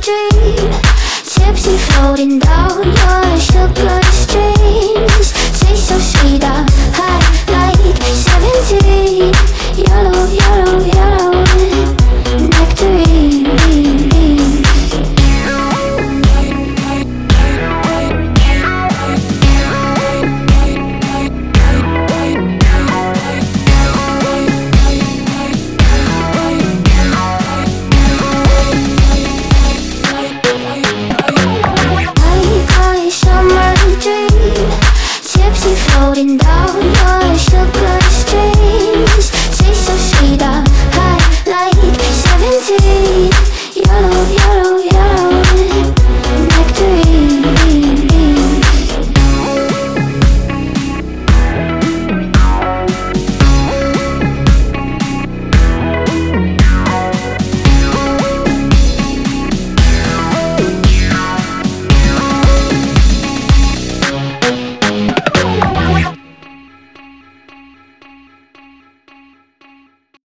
street Tipsy floating down your sugar street